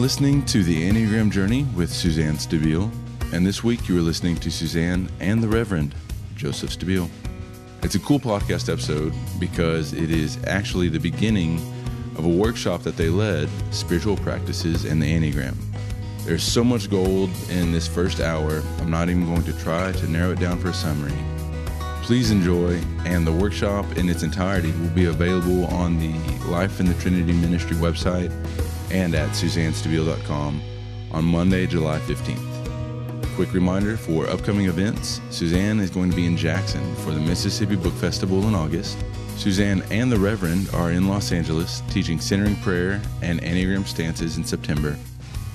listening to the Enneagram Journey with Suzanne Stabile, and this week you are listening to Suzanne and the Reverend Joseph Stabile. It's a cool podcast episode because it is actually the beginning of a workshop that they led, Spiritual Practices and the Enneagram. There's so much gold in this first hour, I'm not even going to try to narrow it down for a summary. Please enjoy, and the workshop in its entirety will be available on the Life in the Trinity Ministry website and at suzannestabile.com on Monday, July 15th. Quick reminder for upcoming events Suzanne is going to be in Jackson for the Mississippi Book Festival in August. Suzanne and the Reverend are in Los Angeles teaching centering prayer and Enneagram stances in September.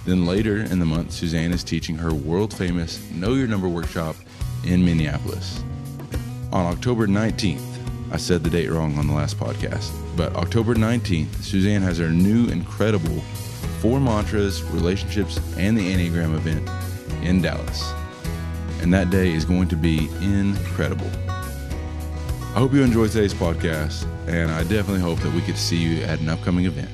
Then later in the month, Suzanne is teaching her world famous Know Your Number workshop in Minneapolis. On October 19th, I said the date wrong on the last podcast, but October 19th, Suzanne has her new incredible Four Mantras, Relationships, and the Enneagram event in Dallas. And that day is going to be incredible. I hope you enjoyed today's podcast, and I definitely hope that we could see you at an upcoming event.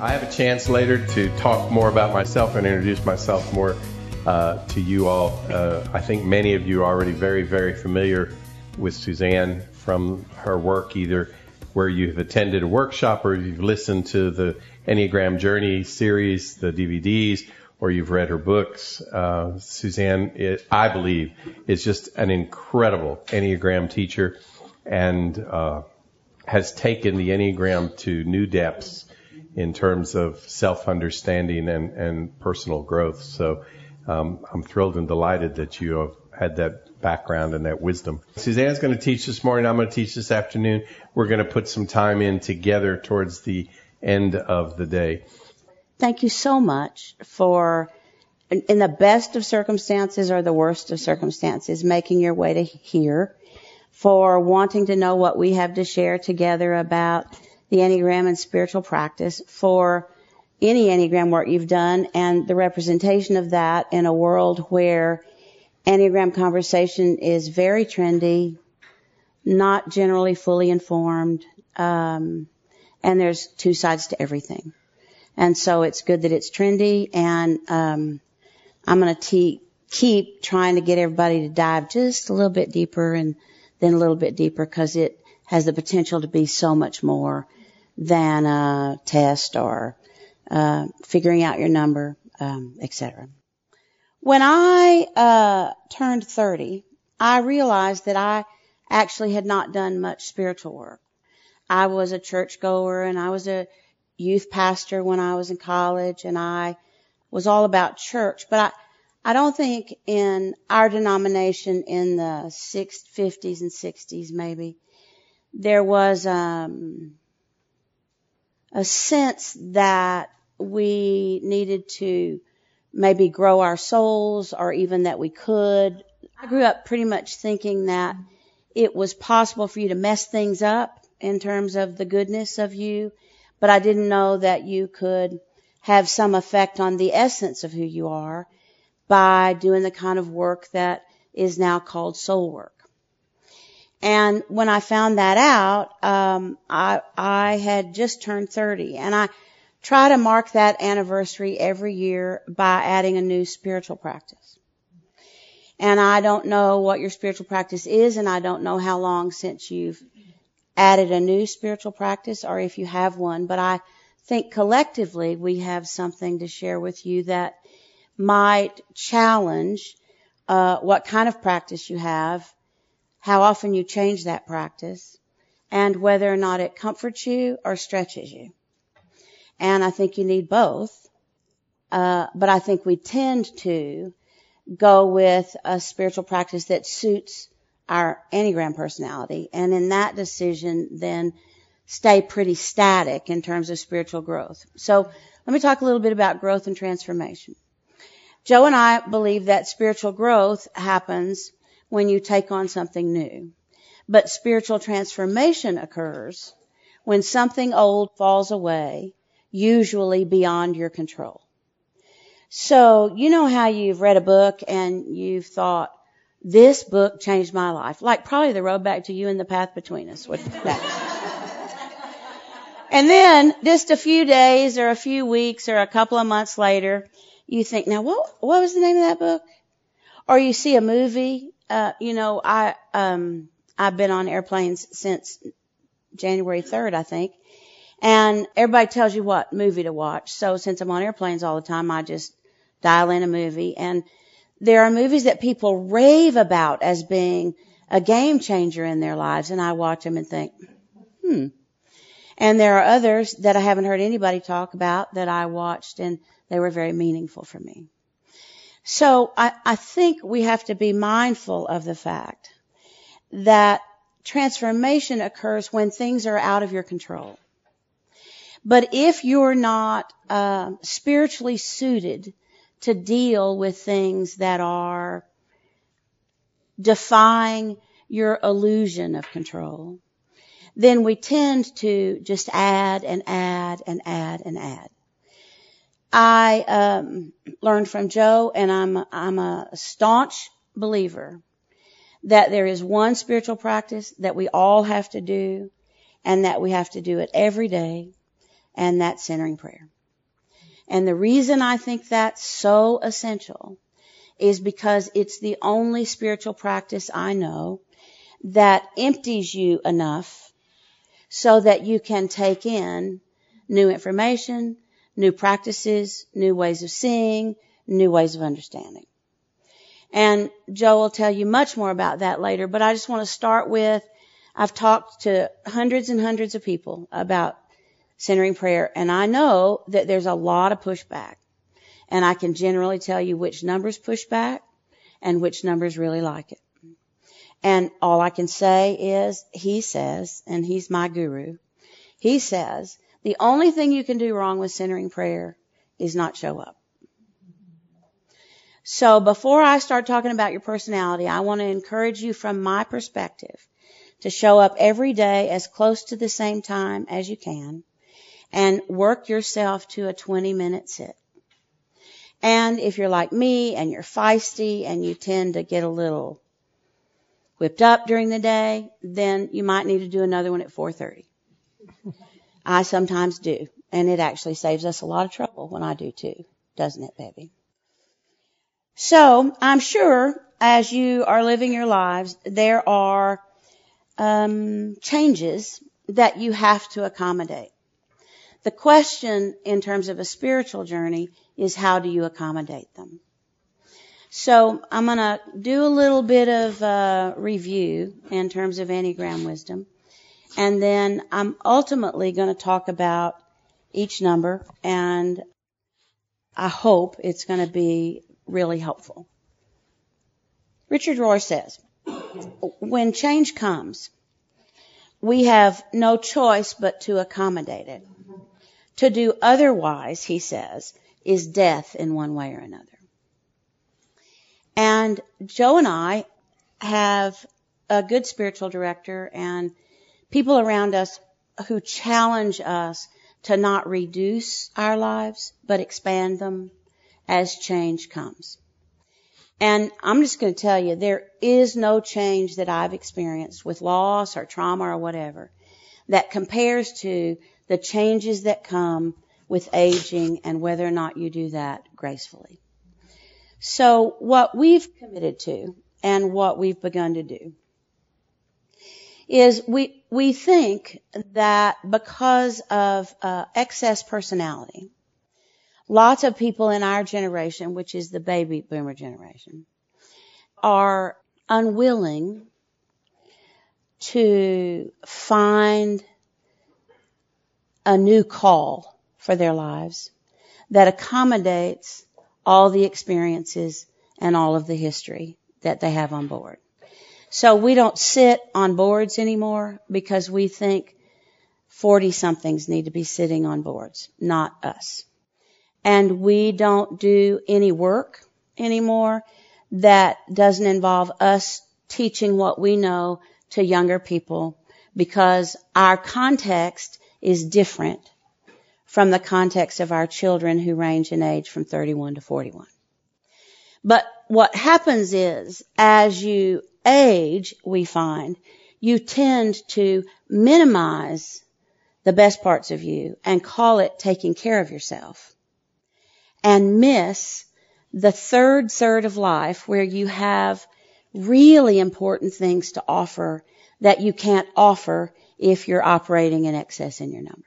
I have a chance later to talk more about myself and introduce myself more uh, to you all. Uh, I think many of you are already very, very familiar with Suzanne from her work, either where you've attended a workshop or you've listened to the Enneagram Journey series, the DVDs, or you've read her books. Uh, Suzanne, it, I believe, is just an incredible Enneagram teacher and uh, has taken the Enneagram to new depths in terms of self-understanding and, and personal growth. So um, I'm thrilled and delighted that you have had that background and that wisdom. Suzanne's going to teach this morning. I'm going to teach this afternoon. We're going to put some time in together towards the end of the day. Thank you so much for, in the best of circumstances or the worst of circumstances, making your way to here, for wanting to know what we have to share together about the Enneagram and spiritual practice, for any Enneagram work you've done and the representation of that in a world where Enneagram conversation is very trendy, not generally fully informed, um, and there's two sides to everything. And so it's good that it's trendy, and um, I'm going to keep trying to get everybody to dive just a little bit deeper and then a little bit deeper because it has the potential to be so much more than a test or uh, figuring out your number, um, etc. When I uh, turned 30, I realized that I actually had not done much spiritual work. I was a churchgoer and I was a youth pastor when I was in college and I was all about church, but I, I don't think in our denomination in the six, 50s and 60s maybe, there was, um, a sense that we needed to maybe grow our souls or even that we could. I grew up pretty much thinking that it was possible for you to mess things up in terms of the goodness of you, but I didn't know that you could have some effect on the essence of who you are by doing the kind of work that is now called soul work. And when I found that out, um, I I had just turned 30, and I try to mark that anniversary every year by adding a new spiritual practice. And I don't know what your spiritual practice is, and I don't know how long since you've added a new spiritual practice, or if you have one. But I think collectively we have something to share with you that might challenge uh, what kind of practice you have how often you change that practice, and whether or not it comforts you or stretches you. And I think you need both. Uh, but I think we tend to go with a spiritual practice that suits our Enneagram personality. And in that decision, then stay pretty static in terms of spiritual growth. So let me talk a little bit about growth and transformation. Joe and I believe that spiritual growth happens when you take on something new. But spiritual transformation occurs when something old falls away, usually beyond your control. So, you know how you've read a book and you've thought, this book changed my life. Like probably the road back to you and the path between us. And then just a few days or a few weeks or a couple of months later, you think, now what, what was the name of that book? Or you see a movie, uh, you know, I, um, I've been on airplanes since January 3rd, I think. And everybody tells you what movie to watch. So since I'm on airplanes all the time, I just dial in a movie. And there are movies that people rave about as being a game changer in their lives. And I watch them and think, hmm. And there are others that I haven't heard anybody talk about that I watched and they were very meaningful for me. So I, I think we have to be mindful of the fact that transformation occurs when things are out of your control. But if you're not uh, spiritually suited to deal with things that are defying your illusion of control, then we tend to just add and add and add and add. I um, learned from Joe, and I'm I'm a staunch believer that there is one spiritual practice that we all have to do, and that we have to do it every day, and that's centering prayer. And the reason I think that's so essential is because it's the only spiritual practice I know that empties you enough so that you can take in new information, new practices, new ways of seeing, new ways of understanding. And Joe will tell you much more about that later, but I just want to start with, I've talked to hundreds and hundreds of people about centering prayer, and I know that there's a lot of pushback. And I can generally tell you which numbers push back and which numbers really like it. And all I can say is, he says, and he's my guru, he says the only thing you can do wrong with centering prayer is not show up. So before I start talking about your personality, I want to encourage you from my perspective to show up every day as close to the same time as you can and work yourself to a 20 minute sit. And if you're like me and you're feisty and you tend to get a little whipped up during the day, then you might need to do another one at 4:30. I sometimes do. And it actually saves us a lot of trouble when I do too, doesn't it, baby? So I'm sure as you are living your lives, there are um, changes that you have to accommodate. The question in terms of a spiritual journey is how do you accommodate them? So I'm going to do a little bit of uh, review in terms of Enneagram wisdom. And then I'm ultimately going to talk about each number and I hope it's going to be really helpful. Richard Rohr says, when change comes, we have no choice but to accommodate it. To do otherwise, he says, is death in one way or another. And Joe and I have a good spiritual director and people around us who challenge us to not reduce our lives, but expand them as change comes. And I'm just going to tell you, there is no change that I've experienced with loss or trauma or whatever that compares to the changes that come with aging and whether or not you do that gracefully. So what we've committed to and what we've begun to do is we we think that because of uh, excess personality, lots of people in our generation, which is the baby boomer generation, are unwilling to find a new call for their lives that accommodates all the experiences and all of the history that they have on board. So we don't sit on boards anymore because we think 40 somethings need to be sitting on boards, not us. And we don't do any work anymore that doesn't involve us teaching what we know to younger people because our context is different from the context of our children who range in age from 31 to 41. But what happens is as you age, we find, you tend to minimize the best parts of you and call it taking care of yourself and miss the third third of life where you have really important things to offer that you can't offer if you're operating in excess in your number.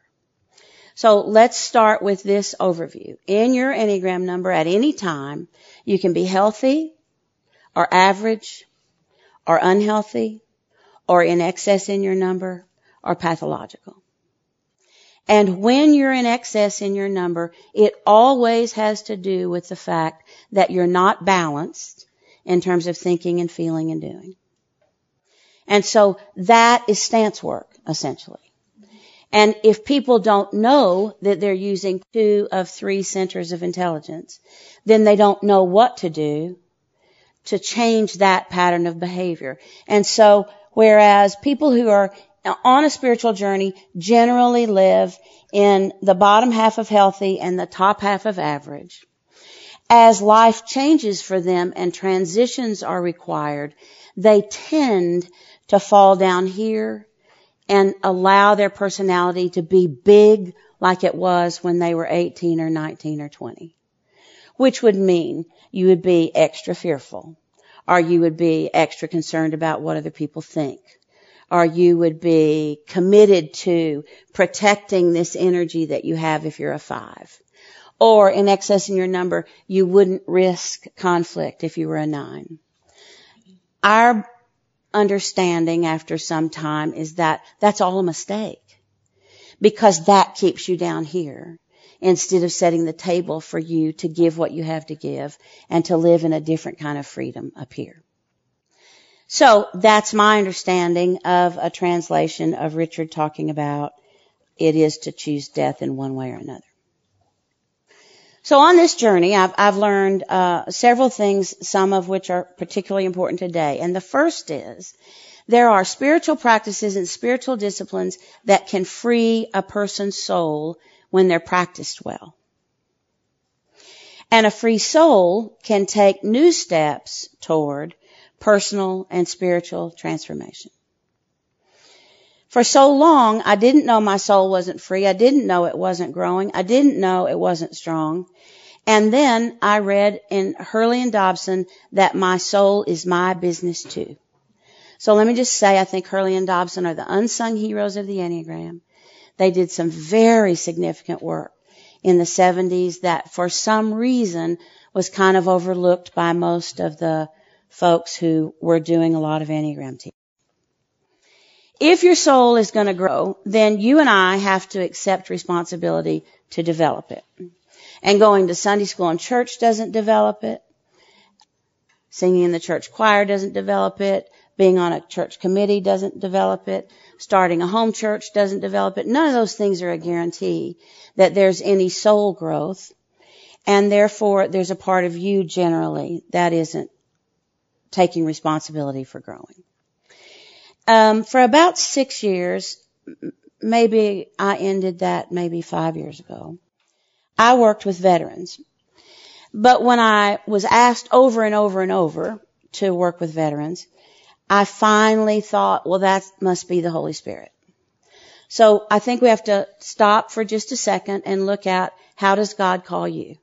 So let's start with this overview. In your Enneagram number at any time, you can be healthy or average or unhealthy or in excess in your number or pathological. And when you're in excess in your number, it always has to do with the fact that you're not balanced in terms of thinking and feeling and doing. And so that is stance work, essentially. And if people don't know that they're using two of three centers of intelligence, then they don't know what to do to change that pattern of behavior. And so, whereas people who are on a spiritual journey generally live in the bottom half of healthy and the top half of average, as life changes for them and transitions are required, they tend to fall down here and allow their personality to be big like it was when they were 18 or 19 or 20. Which would mean you would be extra fearful or you would be extra concerned about what other people think or you would be committed to protecting this energy that you have if you're a five. Or in excess in your number, you wouldn't risk conflict if you were a nine. Our understanding after some time is that that's all a mistake because that keeps you down here instead of setting the table for you to give what you have to give and to live in a different kind of freedom up here. So that's my understanding of a translation of Richard talking about it is to choose death in one way or another. So on this journey, I've, I've learned uh, several things, some of which are particularly important today. And the first is there are spiritual practices and spiritual disciplines that can free a person's soul when they're practiced well. And a free soul can take new steps toward personal and spiritual transformation. For so long, I didn't know my soul wasn't free. I didn't know it wasn't growing. I didn't know it wasn't strong. And then I read in Hurley and Dobson that my soul is my business too. So let me just say, I think Hurley and Dobson are the unsung heroes of the Enneagram. They did some very significant work in the 70s that for some reason was kind of overlooked by most of the folks who were doing a lot of Enneagram teaching. If your soul is going to grow, then you and I have to accept responsibility to develop it. And going to Sunday school and church doesn't develop it. Singing in the church choir doesn't develop it. Being on a church committee doesn't develop it. Starting a home church doesn't develop it. None of those things are a guarantee that there's any soul growth. And therefore, there's a part of you generally that isn't taking responsibility for growing. Um, for about six years, maybe I ended that maybe five years ago. I worked with veterans. But when I was asked over and over and over to work with veterans, I finally thought, well, that must be the Holy Spirit. So I think we have to stop for just a second and look at how does God call you?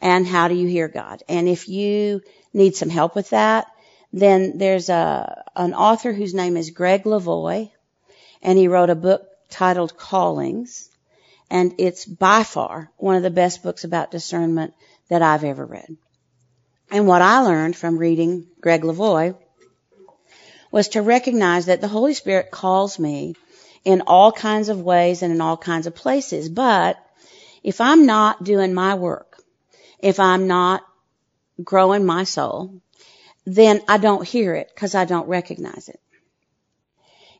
And how do you hear God? And if you need some help with that, then there's a, an author whose name is Gregg Levoy, and he wrote a book titled Callings, and it's by far one of the best books about discernment that I've ever read. And what I learned from reading Gregg Levoy was to recognize that the Holy Spirit calls me in all kinds of ways and in all kinds of places. But if I'm not doing my work, if I'm not growing my soul, then I don't hear it because I don't recognize it.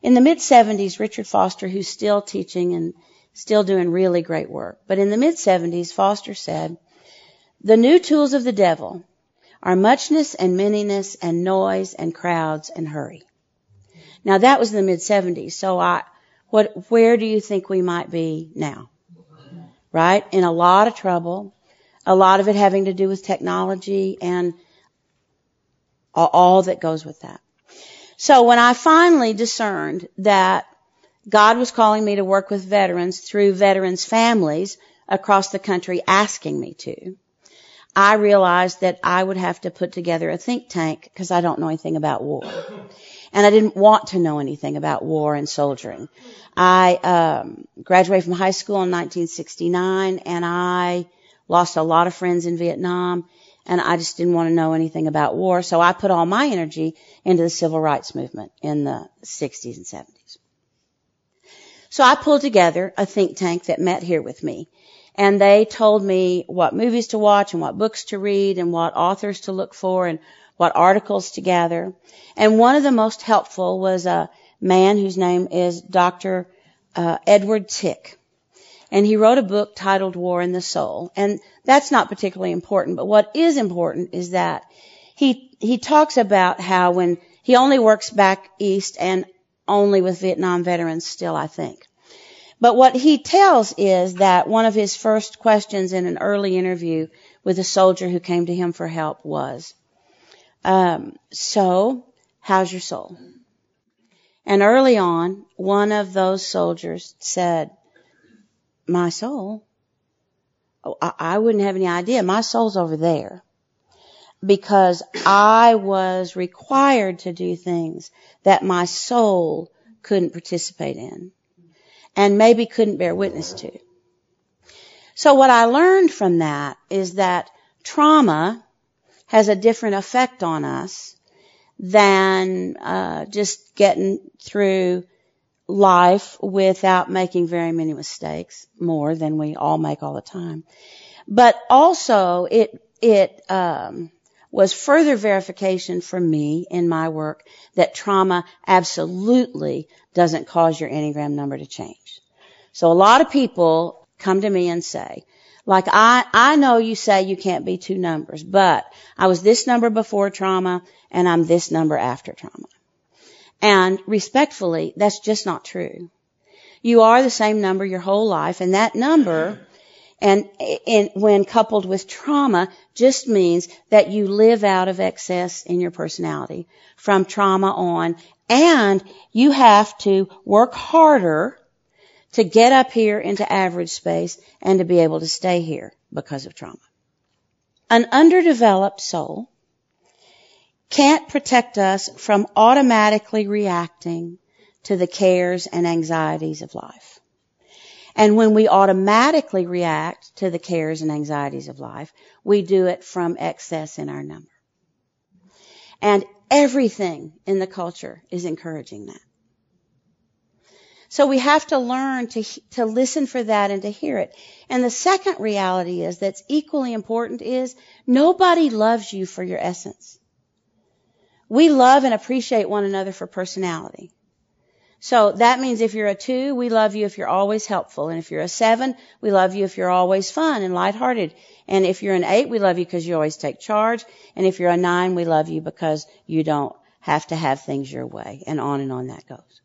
In the mid 70s, Richard Foster, who's still teaching and still doing really great work, but in the mid 70s, Foster said, the new tools of the devil are muchness and manyness and noise and crowds and hurry. Now that was in the mid 70s. So I, what, where do you think we might be now? Right? In a lot of trouble. A lot of it having to do with technology and all that goes with that. So when I finally discerned that God was calling me to work with veterans through veterans families across the country asking me to. I realized that I would have to put together a think tank because I don't know anything about war. And I didn't want to know anything about war and soldiering. I um, graduated from high school in 1969 and I lost a lot of friends in Vietnam and I just didn't want to know anything about war. So I put all my energy into the civil rights movement in the 60s and 70s. So I pulled together a think tank that met here with me and they told me what movies to watch and what books to read and what authors to look for and what articles to gather. And one of the most helpful was a man whose name is Dr. Uh, Edward Tick. And he wrote a book titled War in the Soul. And that's not particularly important, but what is important is that he, he talks about how when he only works back east and only with Vietnam veterans still, I think. But what he tells is that one of his first questions in an early interview with a soldier who came to him for help was, um, so how's your soul? And early on, one of those soldiers said, my soul? Oh, I, I wouldn't have any idea. My soul's over there. Because I was required to do things that my soul couldn't participate in and maybe couldn't bear witness to. So what I learned from that is that trauma has a different effect on us than uh, just getting through life without making very many mistakes, more than we all make all the time. But also, it it um, was further verification for me in my work that trauma absolutely doesn't cause your enneagram number to change. So a lot of people come to me and say, like I, I know you say you can't be two numbers, but I was this number before trauma and I'm this number after trauma. And respectfully, that's just not true. You are the same number your whole life and that number and, and when coupled with trauma just means that you live out of excess in your personality from trauma on and you have to work harder to get up here into average space and to be able to stay here because of trauma. An underdeveloped soul can't protect us from automatically reacting to the cares and anxieties of life. And when we automatically react to the cares and anxieties of life, we do it from excess in our number. And everything in the culture is encouraging that. So we have to learn to, to listen for that and to hear it. And the second reality is that's equally important is nobody loves you for your essence. We love and appreciate one another for personality. So that means if you're a two, we love you if you're always helpful. And if you're a seven, we love you if you're always fun and lighthearted. And if you're an eight, we love you because you always take charge. And if you're a nine, we love you because you don't have to have things your way. And on and on that goes.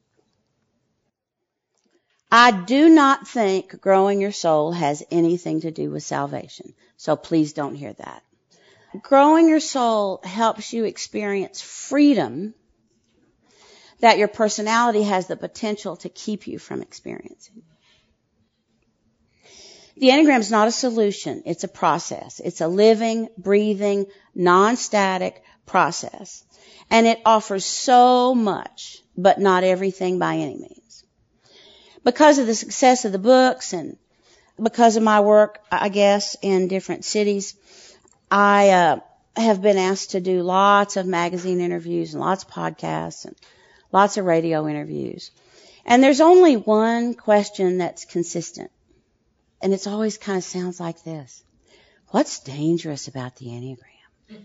I do not think growing your soul has anything to do with salvation. So please don't hear that. Growing your soul helps you experience freedom that your personality has the potential to keep you from experiencing. The Enneagram is not a solution. It's a process. It's a living, breathing, non-static process. And it offers so much, but not everything by any means because of the success of the books and because of my work, I guess, in different cities, I uh, have been asked to do lots of magazine interviews and lots of podcasts and lots of radio interviews. And there's only one question that's consistent. And it's always kind of sounds like this. What's dangerous about the Enneagram?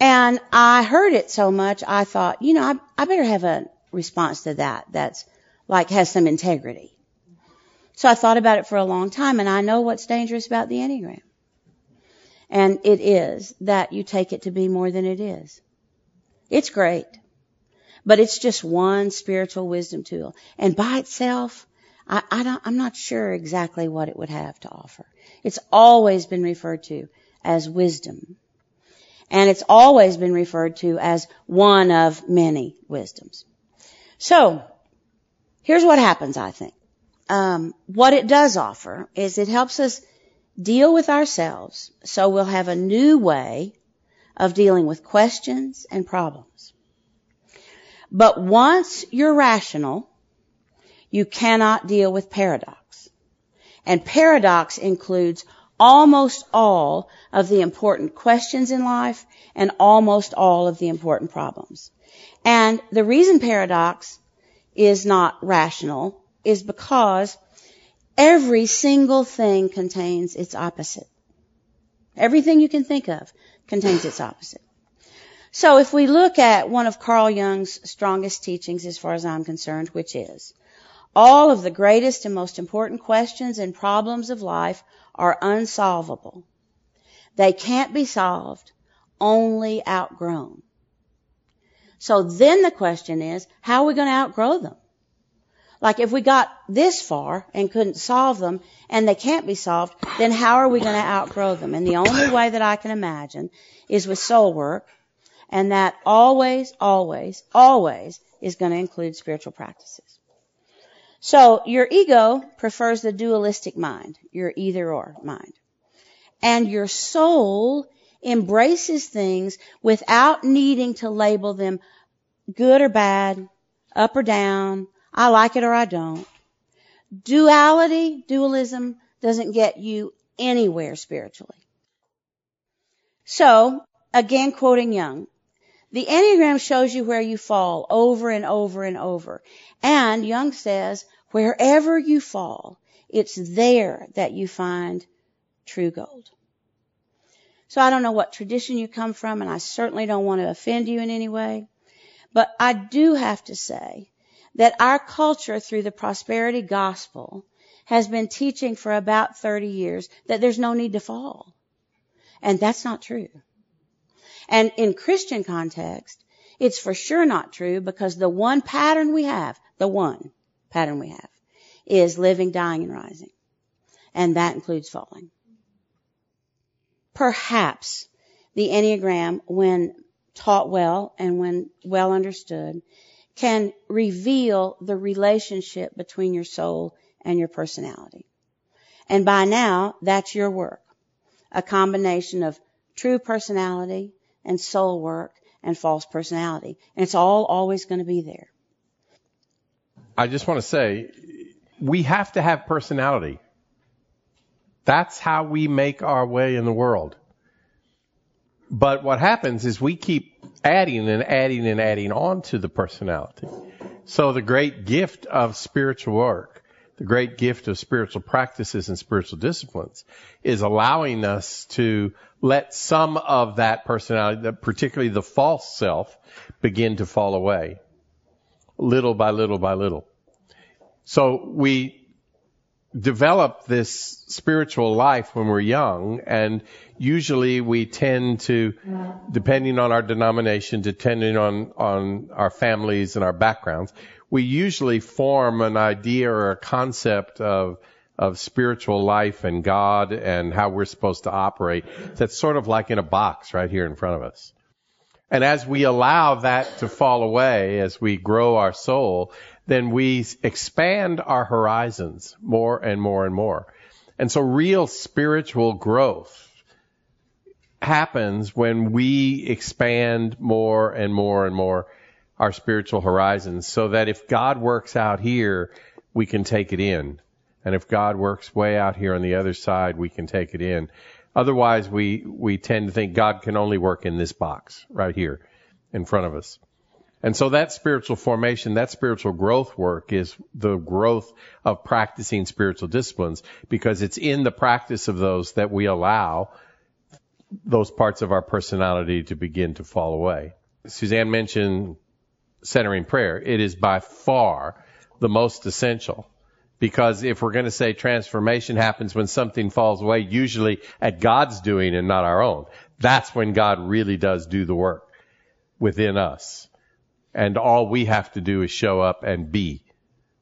and I heard it so much, I thought, you know, I, I better have a response to that that's like has some integrity. So I thought about it for a long time and I know what's dangerous about the Enneagram. And it is that you take it to be more than it is. It's great. But it's just one spiritual wisdom tool. And by itself, I, I don't, I'm not sure exactly what it would have to offer. It's always been referred to as wisdom. And it's always been referred to as one of many wisdoms. So, here's what happens, I think. Um, what it does offer is it helps us deal with ourselves so we'll have a new way of dealing with questions and problems. But once you're rational, you cannot deal with paradox. And paradox includes almost all of the important questions in life and almost all of the important problems. And the reason paradox is not rational is because every single thing contains its opposite. Everything you can think of contains its opposite. So if we look at one of Carl Jung's strongest teachings as far as I'm concerned, which is all of the greatest and most important questions and problems of life are unsolvable. They can't be solved, only outgrown. So then the question is, how are we going to outgrow them? Like if we got this far and couldn't solve them and they can't be solved, then how are we going to outgrow them? And the only way that I can imagine is with soul work and that always, always, always is going to include spiritual practices. So your ego prefers the dualistic mind, your either or mind. And your soul embraces things without needing to label them good or bad, up or down, I like it or I don't. Duality, dualism doesn't get you anywhere spiritually. So, again quoting Jung, the Enneagram shows you where you fall over and over and over. And Jung says, wherever you fall, it's there that you find true gold. So I don't know what tradition you come from, and I certainly don't want to offend you in any way. But I do have to say that our culture through the prosperity gospel has been teaching for about 30 years that there's no need to fall. And that's not true. And in Christian context, it's for sure not true because the one pattern we have, the one pattern we have, is living, dying, and rising. And that includes falling. Perhaps the Enneagram, when taught well and when well understood, can reveal the relationship between your soul and your personality. And by now, that's your work. A combination of true personality and soul work and false personality. And it's all always going to be there. I just want to say, we have to have personality. That's how we make our way in the world. But what happens is we keep adding and adding and adding on to the personality. So the great gift of spiritual work, the great gift of spiritual practices and spiritual disciplines is allowing us to let some of that personality, particularly the false self, begin to fall away. Little by little by little. So we develop this spiritual life when we're young and usually we tend to depending on our denomination depending on on our families and our backgrounds we usually form an idea or a concept of of spiritual life and God and how we're supposed to operate that's sort of like in a box right here in front of us. And as we allow that to fall away as we grow our soul then we expand our horizons more and more and more. And so real spiritual growth happens when we expand more and more and more our spiritual horizons so that if God works out here, we can take it in. And if God works way out here on the other side, we can take it in. Otherwise, we, we tend to think God can only work in this box right here in front of us. And so that spiritual formation, that spiritual growth work is the growth of practicing spiritual disciplines because it's in the practice of those that we allow those parts of our personality to begin to fall away. Suzanne mentioned centering prayer. It is by far the most essential because if we're going to say transformation happens when something falls away, usually at God's doing and not our own, that's when God really does do the work within us. And all we have to do is show up and be.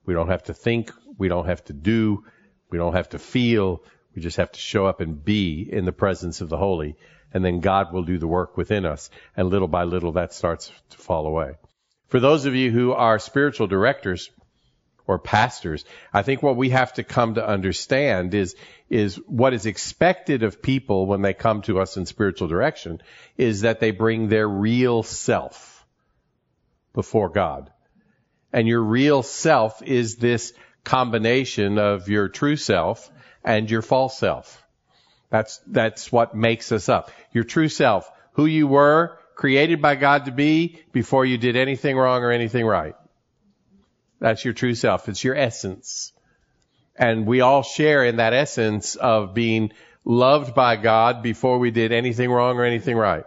We don't have to think. We don't have to do. We don't have to feel. We just have to show up and be in the presence of the Holy. And then God will do the work within us. And little by little that starts to fall away. For those of you who are spiritual directors or pastors. I think what we have to come to understand is, is what is expected of people when they come to us in spiritual direction is that they bring their real self before God. And your real self is this combination of your true self and your false self. That's, that's what makes us up. Your true self, who you were, created by God to be before you did anything wrong or anything right. That's your true self. It's your essence. And we all share in that essence of being loved by God before we did anything wrong or anything right.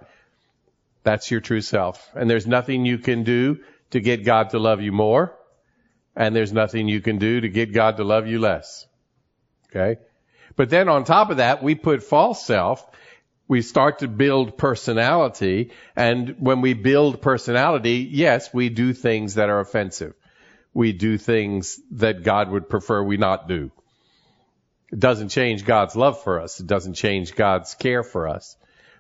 That's your true self. And there's nothing you can do to get God to love you more. And there's nothing you can do to get God to love you less. Okay? But then on top of that, we put false self. We start to build personality. And when we build personality, yes, we do things that are offensive. We do things that God would prefer we not do. It doesn't change God's love for us. It doesn't change God's care for us.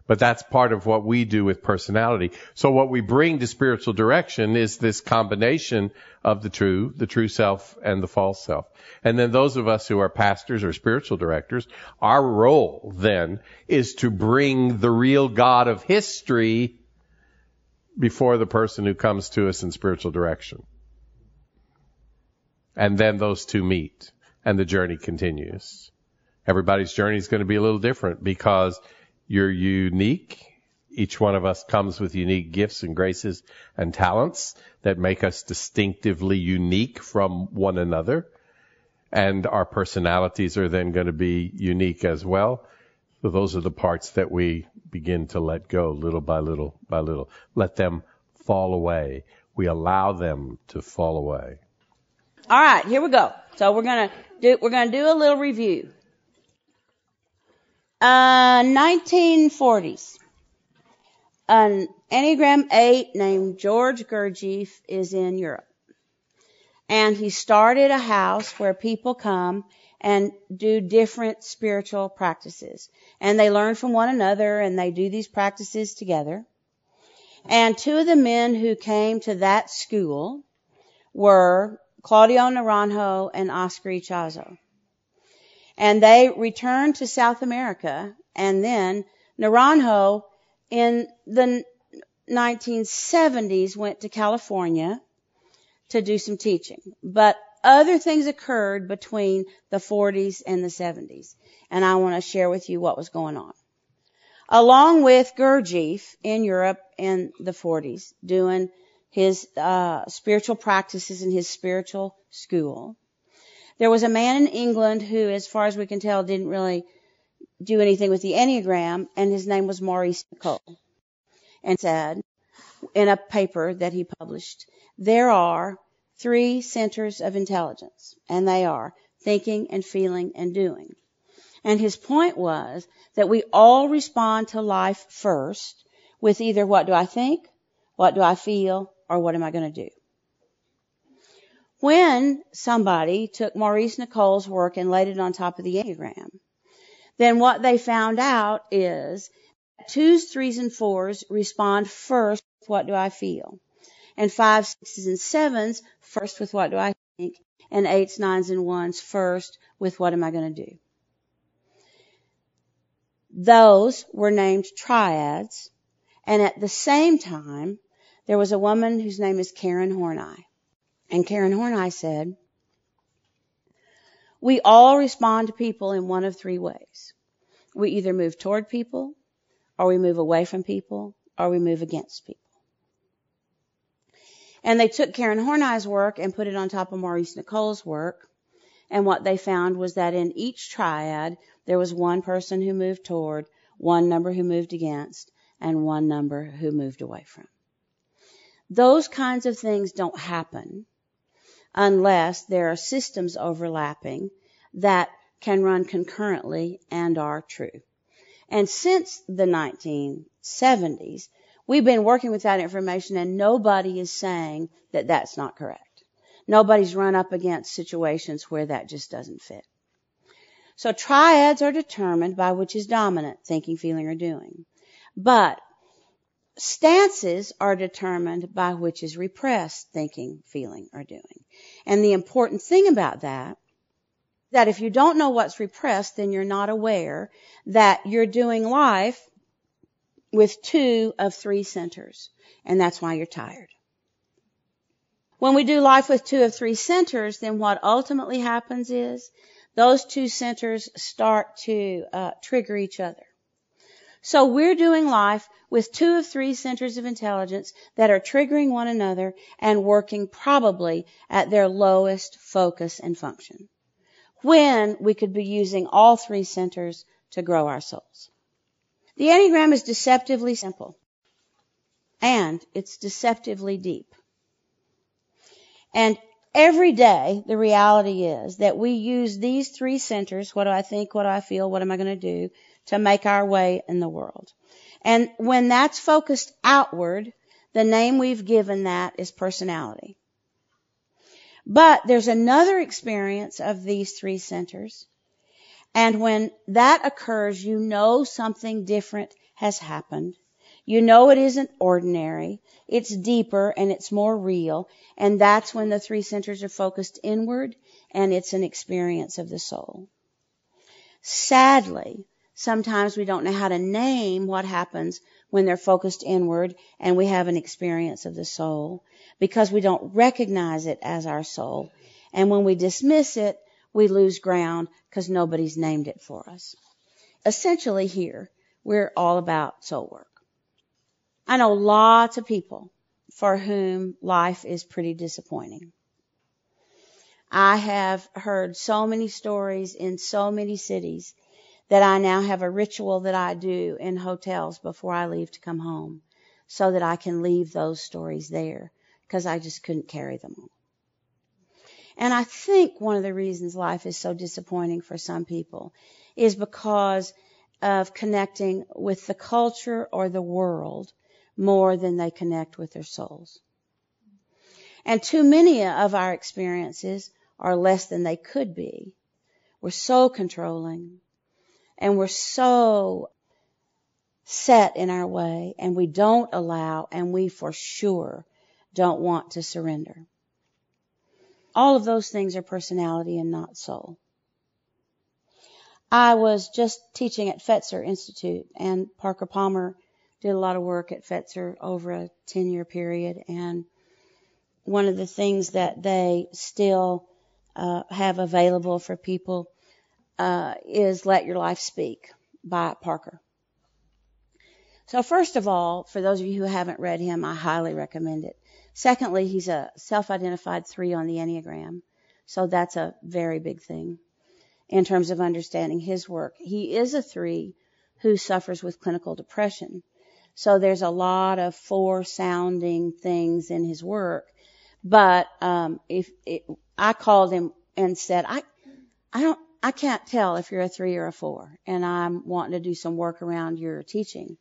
But that's part of what we do with personality. So what we bring to spiritual direction is this combination of the true, the true self and the false self. And then those of us who are pastors or spiritual directors, our role then is to bring the real God of history before the person who comes to us in spiritual direction. And then those two meet and the journey continues. Everybody's journey is going to be a little different because you're unique. Each one of us comes with unique gifts and graces and talents that make us distinctively unique from one another. And our personalities are then going to be unique as well. So those are the parts that we begin to let go little by little by little. Let them fall away. We allow them to fall away. All right, here we go. So we're gonna do we're gonna do a little review. Uh, 1940s. An Enneagram 8 named George Gurdjieff is in Europe. And he started a house where people come and do different spiritual practices. And they learn from one another and they do these practices together. And two of the men who came to that school were Claudio Naranjo and Oscar Ichazo. And they returned to South America and then Naranjo in the 1970s went to California to do some teaching. But other things occurred between the 40s and the 70s. And I want to share with you what was going on. Along with Gurdjieff in Europe in the 40s, doing his uh, spiritual practices in his spiritual school. There was a man in England who, as far as we can tell, didn't really do anything with the Enneagram, and his name was Maurice Nicoll. And said in a paper that he published, there are three centers of intelligence, and they are thinking and feeling and doing. And his point was that we all respond to life first with either what do I think, what do I feel, or what am I going to do? When somebody took Maurice Nicoll's work and laid it on top of the Enneagram, then what they found out is twos, threes, and fours respond first with what do I feel? And fives, sixes, and sevens first with what do I think? And eights, nines, and ones first with what am I going to do? Those were named triads. And at the same time, there was a woman whose name is Karen Horney. And Karen Horney said, we all respond to people in one of three ways. We either move toward people, or we move away from people, or we move against people. And they took Karen Horney's work and put it on top of Maurice Nicoll's work. And what they found was that in each triad, there was one person who moved toward, one number who moved against, and one number who moved away from. Those kinds of things don't happen unless there are systems overlapping that can run concurrently and are true. And since the 1970s, we've been working with that information and nobody is saying that that's not correct. Nobody's run up against situations where that just doesn't fit. So triads are determined by which is dominant, thinking, feeling, or doing. But stances are determined by which is repressed thinking, feeling, or doing. And the important thing about that, that if you don't know what's repressed, then you're not aware that you're doing life with two of three centers. And that's why you're tired. When we do life with two of three centers, then what ultimately happens is those two centers start to uh, trigger each other. So we're doing life with two of three centers of intelligence that are triggering one another and working probably at their lowest focus and function. When we could be using all three centers to grow our souls. The Enneagram is deceptively simple. And it's deceptively deep. And every day, the reality is that we use these three centers, what do I think, what do I feel, what am I going to do, to make our way in the world. And when that's focused outward, the name we've given that is personality. But there's another experience of these three centers. And when that occurs, you know something different has happened. You know it isn't ordinary. It's deeper and it's more real. And that's when the three centers are focused inward and it's an experience of the soul. Sadly, sometimes we don't know how to name what happens when they're focused inward and we have an experience of the soul because we don't recognize it as our soul. And when we dismiss it, we lose ground because nobody's named it for us. Essentially here, we're all about soul work. I know lots of people for whom life is pretty disappointing. I have heard so many stories in so many cities that I now have a ritual that I do in hotels before I leave to come home so that I can leave those stories there because I just couldn't carry them all. And I think one of the reasons life is so disappointing for some people is because of connecting with the culture or the world more than they connect with their souls. And too many of our experiences are less than they could be. We're so controlling and we're so set in our way and we don't allow and we for sure don't want to surrender. All of those things are personality and not soul. I was just teaching at Fetzer Institute and Parker Palmer did a lot of work at Fetzer over a 10 year period. And one of the things that they still uh, have available for people uh, is Let Your Life Speak by Parker. So first of all, for those of you who haven't read him, I highly recommend it. Secondly, he's a self-identified three on the Enneagram. So that's a very big thing in terms of understanding his work. He is a three who suffers with clinical depression. So there's a lot of four sounding things in his work. But um, if it, I called him and said, I, I don't, I can't tell if you're a three or a four, and I'm wanting to do some work around your teaching.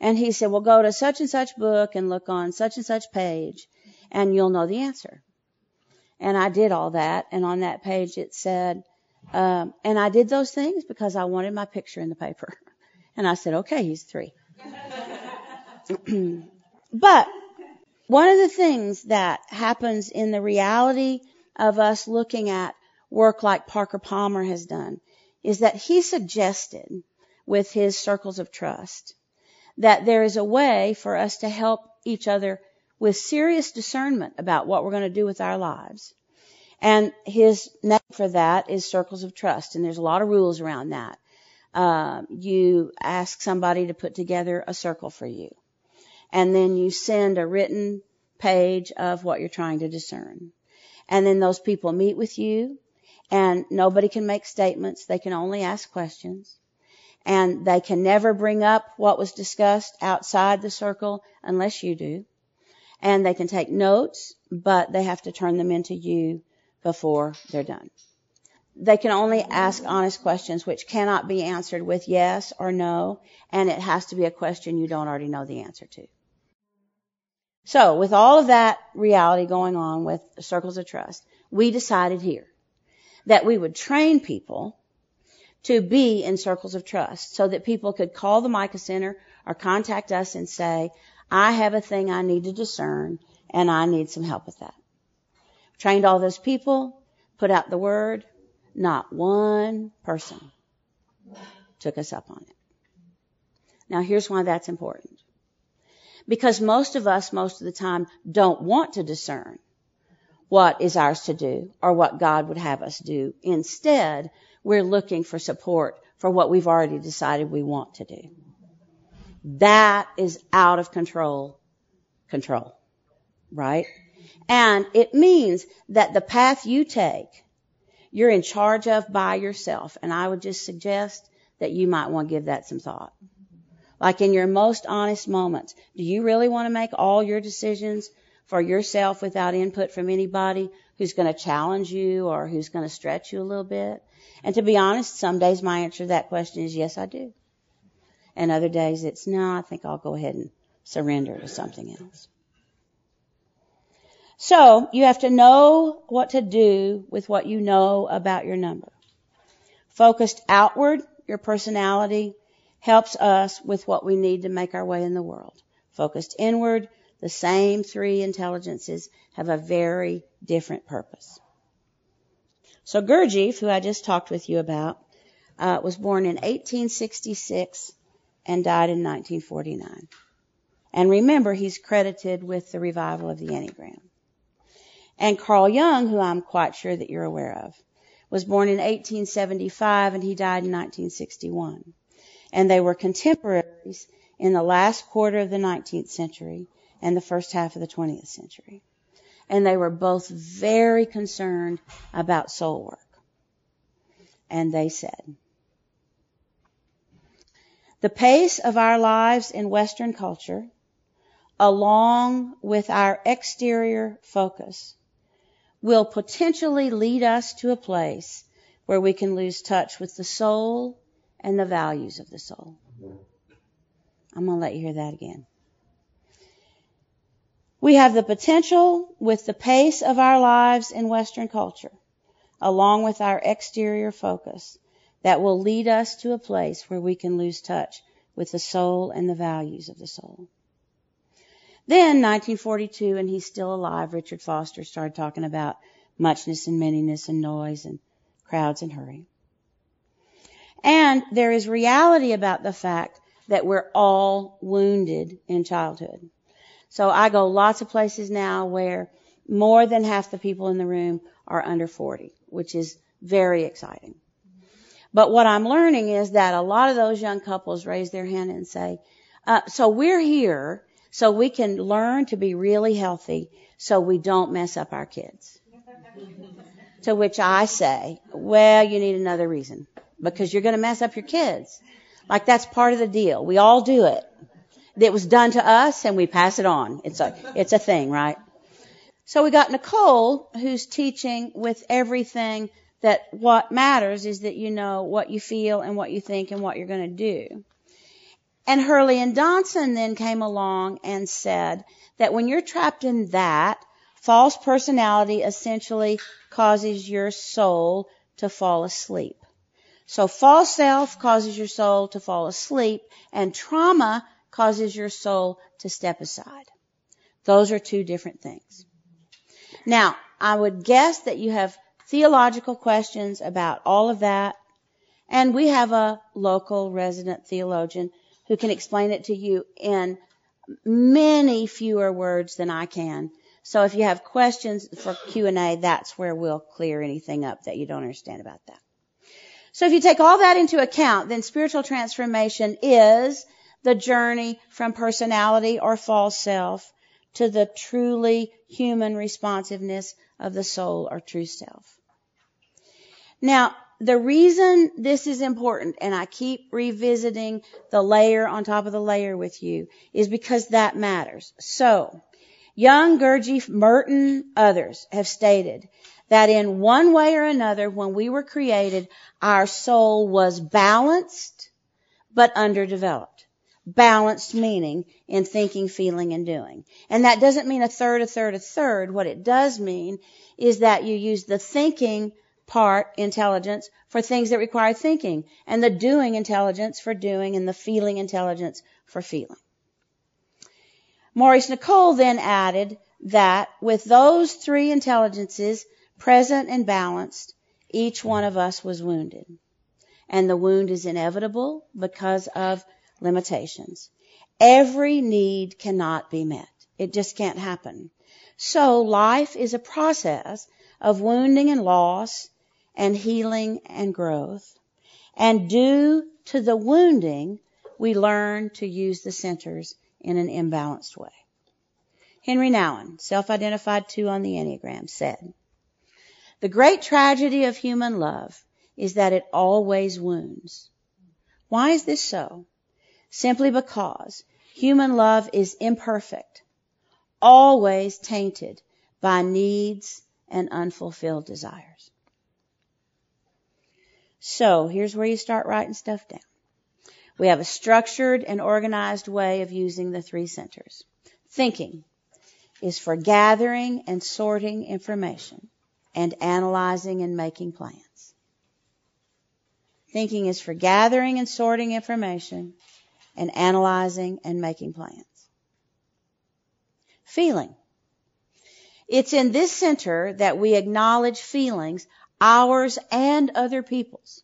And he said, well, go to such and such book and look on such and such page, and you'll know the answer. And I did all that, and on that page it said, um, and I did those things because I wanted my picture in the paper. And I said, okay, he's three. but one of the things that happens in the reality of us looking at work like Parker Palmer has done is that he suggested with his circles of trust that there is a way for us to help each other with serious discernment about what we're going to do with our lives. And his name for that is circles of trust. And there's a lot of rules around that. Um, you ask somebody to put together a circle for you. And then you send a written page of what you're trying to discern. And then those people meet with you and nobody can make statements. They can only ask questions. And they can never bring up what was discussed outside the circle unless you do. And they can take notes, but they have to turn them into you before they're done they can only ask honest questions which cannot be answered with yes or no, and it has to be a question you don't already know the answer to. So, with all of that reality going on with circles of trust, we decided here that we would train people to be in circles of trust so that people could call the Micah Center or contact us and say, I have a thing I need to discern and I need some help with that. Trained all those people, put out the word, not one person took us up on it. Now here's why that's important. Because most of us, most of the time, don't want to discern what is ours to do or what God would have us do. Instead, we're looking for support for what we've already decided we want to do. That is out of control. Control. Right? And it means that the path you take, you're in charge of by yourself. And I would just suggest that you might want to give that some thought. Like in your most honest moments, do you really want to make all your decisions for yourself without input from anybody who's going to challenge you or who's going to stretch you a little bit? And to be honest, some days my answer to that question is yes, I do. And other days it's no, I think I'll go ahead and surrender to something else. So you have to know what to do with what you know about your number. Focused outward, your personality helps us with what we need to make our way in the world. Focused inward, the same three intelligences have a very different purpose. So Gurdjieff, who I just talked with you about, uh, was born in 1866 and died in 1949. And remember, he's credited with the revival of the Enneagram. And Carl Jung, who I'm quite sure that you're aware of, was born in 1875 and he died in 1961 and they were contemporaries in the last quarter of the 19th century and the first half of the 20th century. And they were both very concerned about soul work. And they said, the pace of our lives in Western culture, along with our exterior focus, will potentially lead us to a place where we can lose touch with the soul and the values of the soul. I'm going to let you hear that again. We have the potential with the pace of our lives in Western culture, along with our exterior focus, that will lead us to a place where we can lose touch with the soul and the values of the soul. Then 1942, and he's still alive, Richard Foster started talking about muchness and manyness and noise and crowds and hurry. And there is reality about the fact that we're all wounded in childhood. So I go lots of places now where more than half the people in the room are under 40, which is very exciting. But what I'm learning is that a lot of those young couples raise their hand and say, uh, so we're here so we can learn to be really healthy so we don't mess up our kids. to which I say, well, you need another reason because you're going to mess up your kids. Like that's part of the deal. We all do it. It was done to us and we pass it on. It's a, it's a thing, right? So we got Nicoll who's teaching with everything that what matters is that you know what you feel and what you think and what you're going to do. And Hurley and Dobson then came along and said that when you're trapped in that, false personality essentially causes your soul to fall asleep. So false self causes your soul to fall asleep and trauma causes your soul to step aside. Those are two different things. Now, I would guess that you have theological questions about all of that. And we have a local resident theologian who can explain it to you in many fewer words than I can. So if you have questions for Q&A, that's where we'll clear anything up that you don't understand about that. So if you take all that into account, then spiritual transformation is the journey from personality or false self to the truly human responsiveness of the soul or true self. Now, the reason this is important, and I keep revisiting the layer on top of the layer with you, is because that matters. So, Jung, Gurdjieff, Merton, others have stated that in one way or another, when we were created, our soul was balanced, but underdeveloped. Balanced meaning in thinking, feeling, and doing. And that doesn't mean a third, a third, a third. What it does mean is that you use the thinking part intelligence for things that require thinking and the doing intelligence for doing and the feeling intelligence for feeling. Maurice Nicoll then added that with those three intelligences present and balanced, each one of us was wounded. And the wound is inevitable because of limitations. Every need cannot be met. It just can't happen. So life is a process of wounding and loss and healing and growth. And due to the wounding, we learn to use the centers in an imbalanced way. Henry Nouwen, self-identified two on the Enneagram, said, the great tragedy of human love is that it always wounds. Why is this so? Simply because human love is imperfect, always tainted by needs and unfulfilled desires. So here's where you start writing stuff down. We have a structured and organized way of using the three centers. Thinking is for gathering and sorting information and analyzing and making plans. Thinking is for gathering and sorting information and analyzing and making plans. Feeling. It's in this center that we acknowledge feelings, ours and other people's.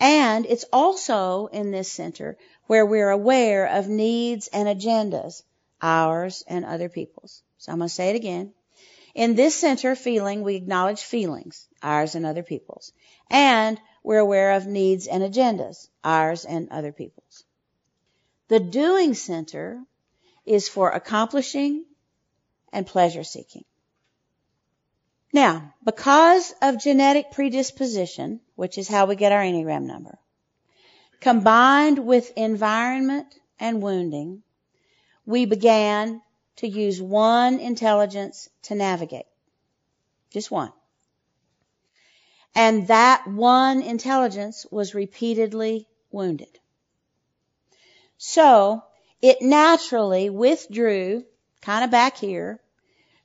And it's also in this center where we're aware of needs and agendas, ours and other people's. So I'm going to say it again. In this center feeling, we acknowledge feelings, ours and other people's. And we're aware of needs and agendas, ours and other people's. The doing center is for accomplishing and pleasure seeking. Now, because of genetic predisposition, which is how we get our Enneagram number, combined with environment and wounding, we began to use one intelligence to navigate. Just one. And that one intelligence was repeatedly wounded. So it naturally withdrew kind of back here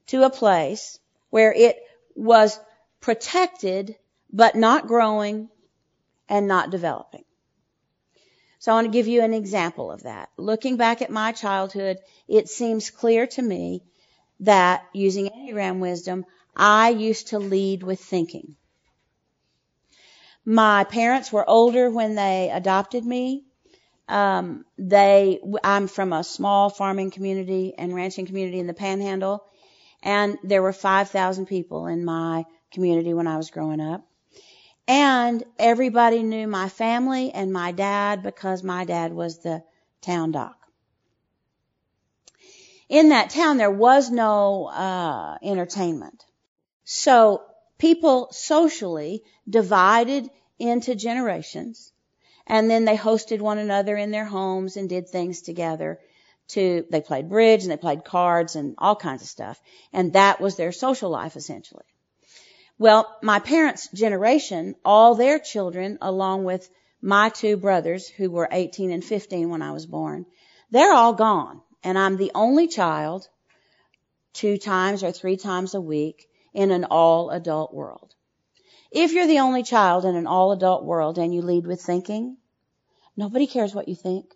to a place where it was protected but not growing and not developing. So I want to give you an example of that. Looking back at my childhood, it seems clear to me that using Enneagram wisdom, I used to lead with thinking. My parents were older when they adopted me. Um, they, I'm from a small farming community and ranching community in the Panhandle, and there were 5,000 people in my community when I was growing up. And everybody knew my family and my dad because my dad was the town doc. In that town, there was no uh, entertainment. So people socially divided into generations and then they hosted one another in their homes and did things together to they played bridge and they played cards and all kinds of stuff and that was their social life essentially well, my parents' generation, all their children, along with my two brothers who were 18 and 15 when I was born, they're all gone. And I'm the only child two times or three times a week in an all adult world. If you're the only child in an all adult world and you lead with thinking, nobody cares what you think.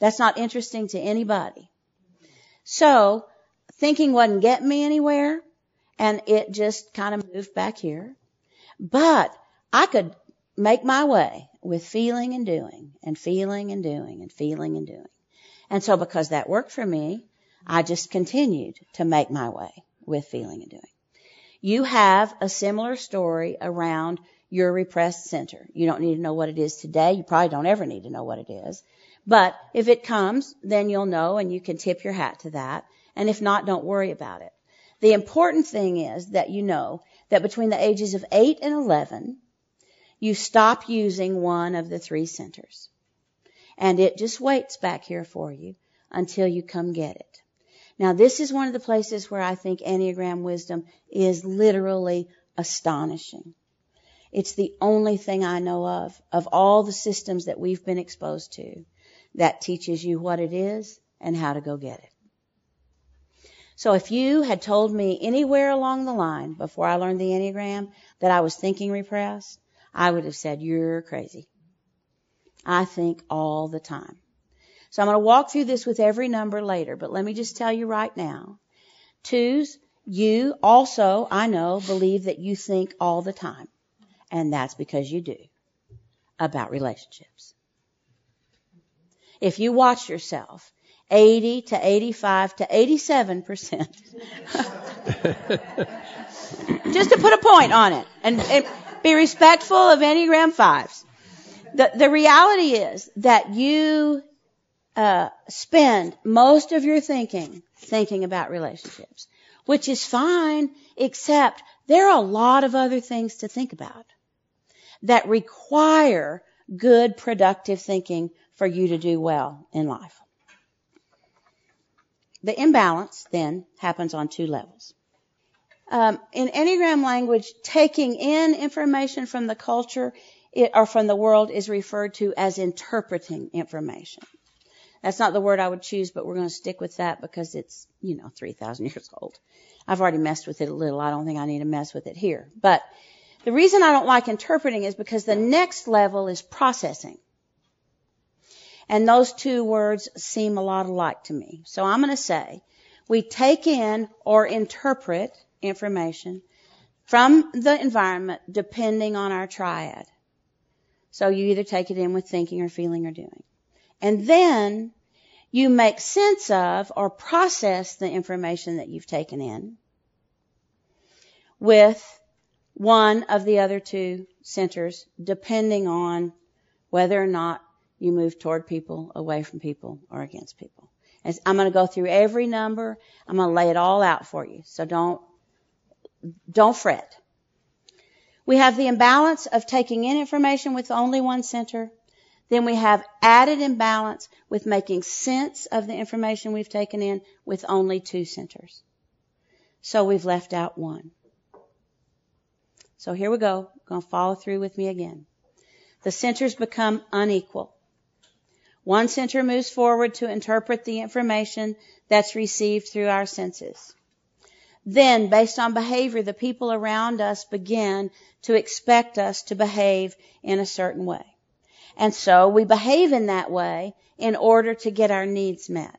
That's not interesting to anybody. So, thinking wasn't getting me anywhere and it just kind of moved back here. But I could make my way with feeling and doing and feeling and doing and feeling and doing. And so because that worked for me, I just continued to make my way with feeling and doing. You have a similar story around your repressed center. You don't need to know what it is today. You probably don't ever need to know what it is. But if it comes, then you'll know and you can tip your hat to that. And if not, don't worry about it. The important thing is that you know that between the ages of 8 and 11, you stop using one of the three centers. And it just waits back here for you until you come get it. Now this is one of the places where I think Enneagram wisdom is literally astonishing. It's the only thing I know of, of all the systems that we've been exposed to, that teaches you what it is and how to go get it. So if you had told me anywhere along the line before I learned the Enneagram that I was thinking repressed, I would have said, you're crazy. I think all the time. So I'm going to walk through this with every number later, but let me just tell you right now. Twos, you also, I know, believe that you think all the time. And that's because you do about relationships. If you watch yourself, 80 to 85 to 87 percent. Just to put a point on it and, and be respectful of Enneagram fives. The, the reality is that you uh, spend most of your thinking thinking about relationships, which is fine, except there are a lot of other things to think about that require good, productive thinking for you to do well in life. The imbalance then happens on two levels. Um, in Enneagram language, taking in information from the culture it, or from the world is referred to as interpreting information. That's not the word I would choose, but we're going to stick with that because it's, you know, 3,000 years old. I've already messed with it a little. I don't think I need to mess with it here. But the reason I don't like interpreting is because the next level is processing. And those two words seem a lot alike to me. So I'm going to say we take in or interpret information from the environment depending on our triad. So you either take it in with thinking or feeling or doing. And then you make sense of or process the information that you've taken in with one of the other two centers depending on whether or not you move toward people, away from people, or against people. I'm going to go through every number. I'm going to lay it all out for you. So don't, don't fret. We have the imbalance of taking in information with only one center. Then we have added imbalance with making sense of the information we've taken in with only two centers. So we've left out one. So here we go. Going to follow through with me again. The centers become unequal. One center moves forward to interpret the information that's received through our senses. Then, based on behavior, the people around us begin to expect us to behave in a certain way. And so we behave in that way in order to get our needs met.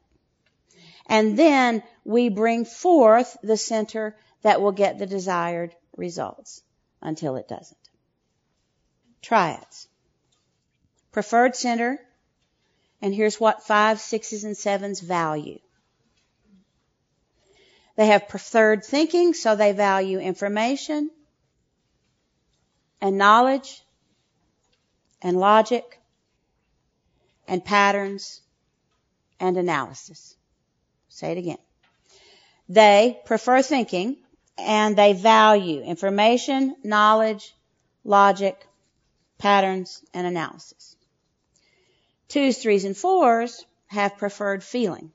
And then we bring forth the center that will get the desired results until it doesn't. Triads. Preferred center and here's what five, sixes, and sevens value. They have preferred thinking, so they value information and knowledge and logic and patterns and analysis. Say it again. They prefer thinking and they value information, knowledge, logic, patterns, and analysis. Twos, threes, and fours have preferred feeling.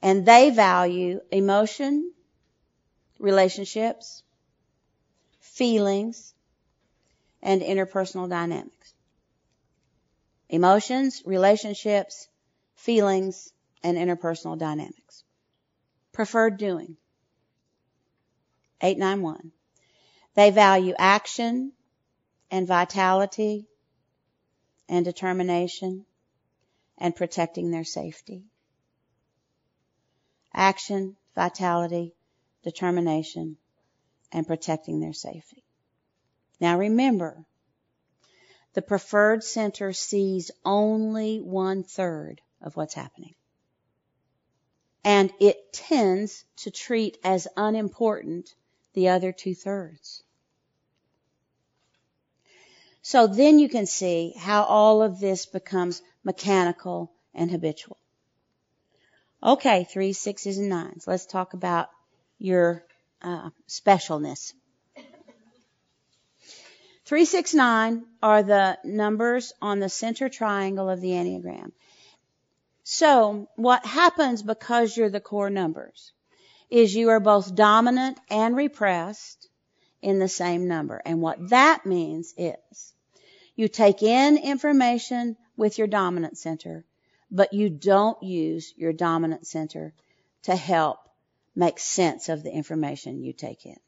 And they value emotion, relationships, feelings, and interpersonal dynamics. Emotions, relationships, feelings, and interpersonal dynamics. Preferred doing. 891. They value action and vitality and determination and protecting their safety. Action, vitality, determination, and protecting their safety. Now remember, the preferred center sees only one third of what's happening. And it tends to treat as unimportant the other two thirds. So then you can see how all of this becomes mechanical and habitual. Okay, three, sixes, and nines. Let's talk about your uh, specialness. Three, six, nine are the numbers on the center triangle of the Enneagram. So what happens because you're the core numbers is you are both dominant and repressed in the same number. And what that means is you take in information with your dominant center, but you don't use your dominant center to help make sense of the information you take in.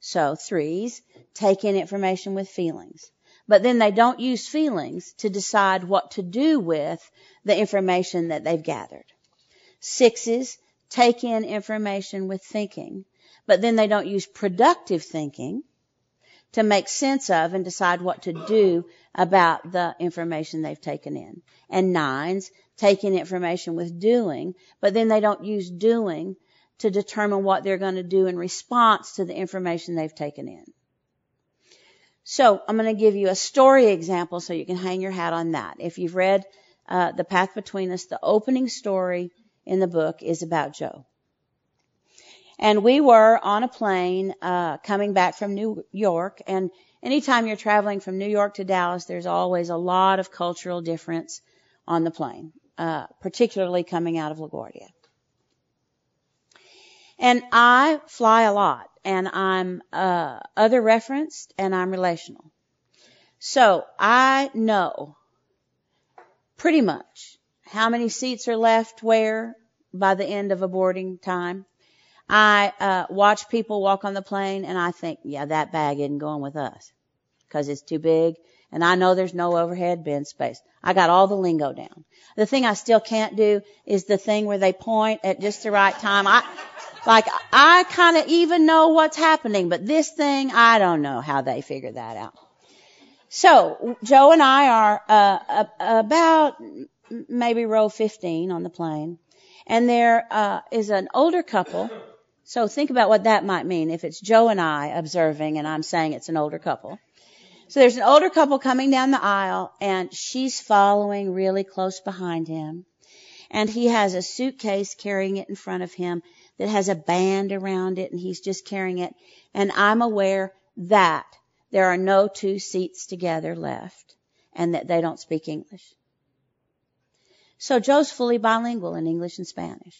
So threes take in information with feelings, but then they don't use feelings to decide what to do with the information that they've gathered. Sixes take in information with thinking, but then they don't use productive thinking to make sense of and decide what to do about the information they've taken in. And nines take in information with doing, but then they don't use doing to determine what they're going to do in response to the information they've taken in. So I'm going to give you a story example so you can hang your hat on that. If you've read uh, The Path Between Us, the opening story in the book is about Joe. And we were on a plane uh, coming back from New York. And anytime you're traveling from New York to Dallas, there's always a lot of cultural difference on the plane, uh, particularly coming out of LaGuardia. And I fly a lot, and I'm uh, other referenced, and I'm relational. So I know pretty much how many seats are left where by the end of a boarding time. I uh, watch people walk on the plane and I think, yeah, that bag isn't going with us because it's too big. And I know there's no overhead bin space. I got all the lingo down. The thing I still can't do is the thing where they point at just the right time. I, like, I kind of even know what's happening, but this thing, I don't know how they figure that out. So, Joe and I are, uh, about maybe row 15 on the plane. And there, uh, is an older couple so think about what that might mean if it's Joe and I observing and I'm saying it's an older couple. So there's an older couple coming down the aisle and she's following really close behind him. And he has a suitcase carrying it in front of him that has a band around it and he's just carrying it. And I'm aware that there are no two seats together left and that they don't speak English. So Joe's fully bilingual in English and Spanish.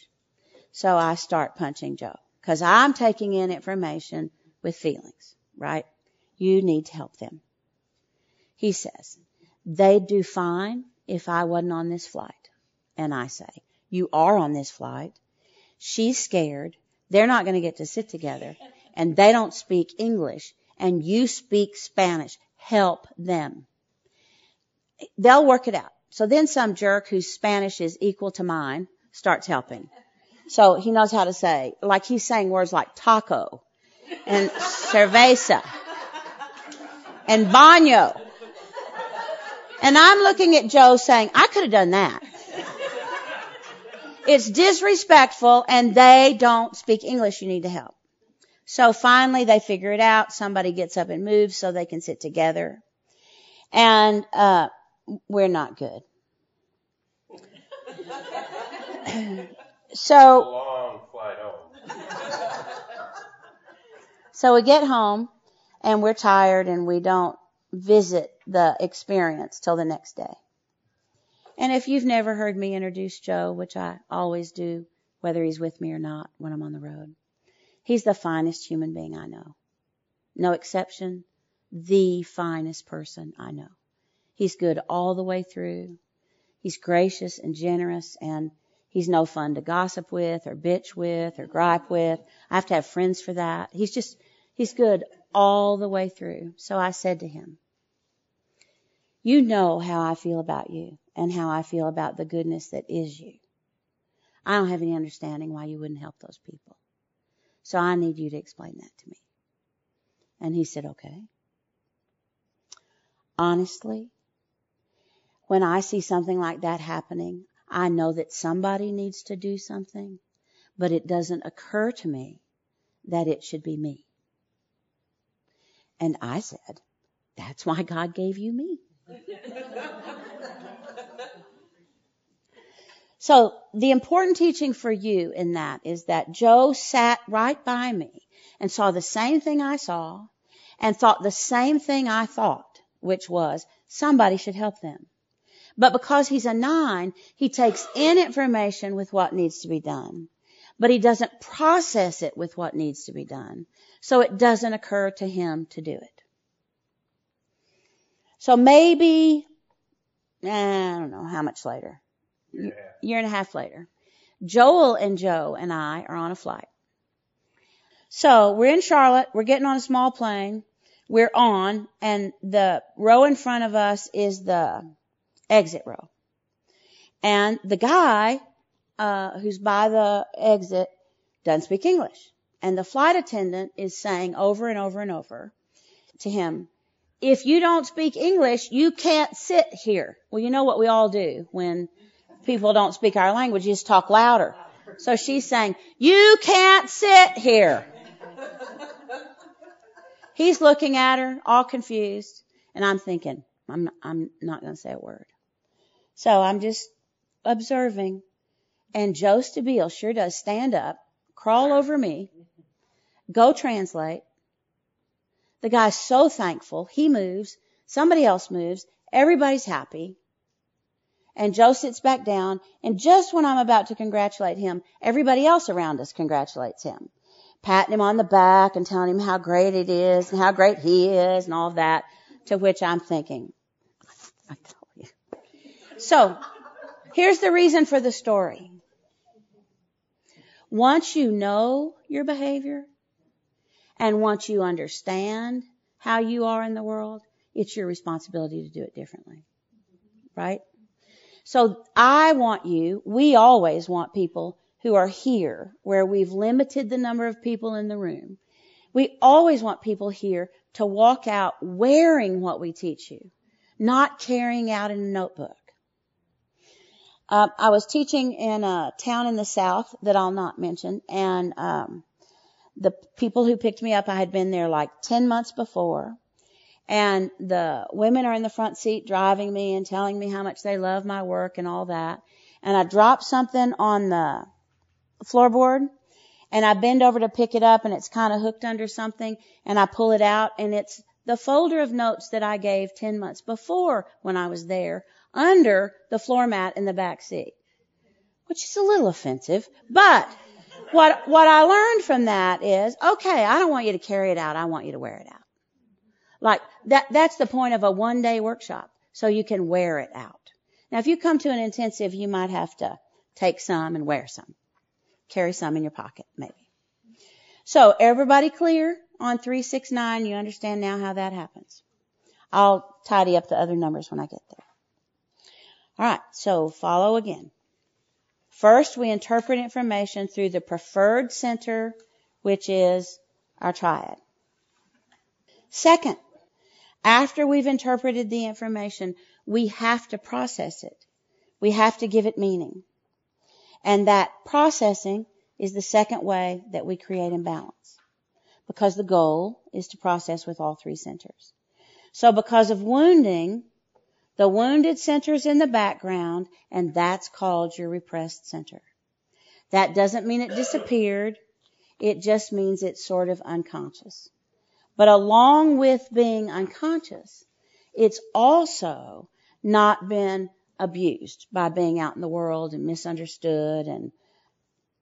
So I start punching Joe because I'm taking in information with feelings, right? You need to help them. He says, they'd do fine if I wasn't on this flight. And I say, you are on this flight. She's scared. They're not going to get to sit together and they don't speak English and you speak Spanish. Help them. They'll work it out. So then some jerk whose Spanish is equal to mine starts helping. So he knows how to say, like he's saying words like taco and cerveza and baño. And I'm looking at Joe saying, I could have done that. It's disrespectful and they don't speak English. You need to help. So finally they figure it out. Somebody gets up and moves so they can sit together. And, uh, we're not good. So, long flight home. so we get home and we're tired and we don't visit the experience till the next day. And if you've never heard me introduce Joe, which I always do, whether he's with me or not when I'm on the road, he's the finest human being I know. No exception. The finest person I know. He's good all the way through. He's gracious and generous and He's no fun to gossip with or bitch with or gripe with. I have to have friends for that. He's just, he's good all the way through. So I said to him, you know how I feel about you and how I feel about the goodness that is you. I don't have any understanding why you wouldn't help those people. So I need you to explain that to me. And he said, okay. Honestly, when I see something like that happening, I know that somebody needs to do something, but it doesn't occur to me that it should be me. And I said, that's why God gave you me. So the important teaching for you in that is that Joe sat right by me and saw the same thing I saw and thought the same thing I thought, which was somebody should help them. But because he's a nine, he takes in information with what needs to be done. But he doesn't process it with what needs to be done. So it doesn't occur to him to do it. So maybe, I don't know how much later. Yeah. Year and a half later. Joel and Joe and I are on a flight. So we're in Charlotte. We're getting on a small plane. we're on and the row in front of us is the exit row. And the guy, uh, who's by the exit doesn't speak English. And the flight attendant is saying over and over and over to him, if you don't speak English, you can't sit here. Well, you know what we all do when people don't speak our language, you just talk louder. So she's saying, you can't sit here. He's looking at her, all confused, and I'm thinking, I'm not, I'm not going to say a word. So I'm just observing, and Joe Stabile sure does stand up, crawl over me, go translate. The guy's so thankful. He moves. Somebody else moves. Everybody's happy. And Joe sits back down, and just when I'm about to congratulate him, everybody else around us congratulates him patting him on the back and telling him how great it is and how great he is and all of that. To which I'm thinking, I tell you. So, here's the reason for the story. Once you know your behavior and once you understand how you are in the world, it's your responsibility to do it differently. Right? So I want you, we always want people who are here where we've limited the number of people in the room. We always want people here to walk out wearing what we teach you, not carrying out in a notebook. Uh, I was teaching in a town in the south that I'll not mention, and um, the people who picked me up, I had been there like 10 months before, and the women are in the front seat driving me and telling me how much they love my work and all that. And I drop something on the floorboard and I bend over to pick it up and it's kind of hooked under something and I pull it out and it's the folder of notes that I gave 10 months before when I was there under the floor mat in the back seat, which is a little offensive, but what, what I learned from that is, okay, I don't want you to carry it out. I want you to wear it out. Like that, that's the point of a one day workshop. So you can wear it out. Now if you come to an intensive, you might have to take some and wear some carry some in your pocket, maybe. So everybody clear on 369? You understand now how that happens. I'll tidy up the other numbers when I get there. Alright, so follow again. First, we interpret information through the preferred center, which is our triad. Second, after we've interpreted the information, we have to process it. We have to give it meaning. And that processing is the second way that we create imbalance. Because the goal is to process with all three centers. So because of wounding, the wounded center is in the background and that's called your repressed center. That doesn't mean it disappeared. It just means it's sort of unconscious. But along with being unconscious, it's also not been abused by being out in the world and misunderstood and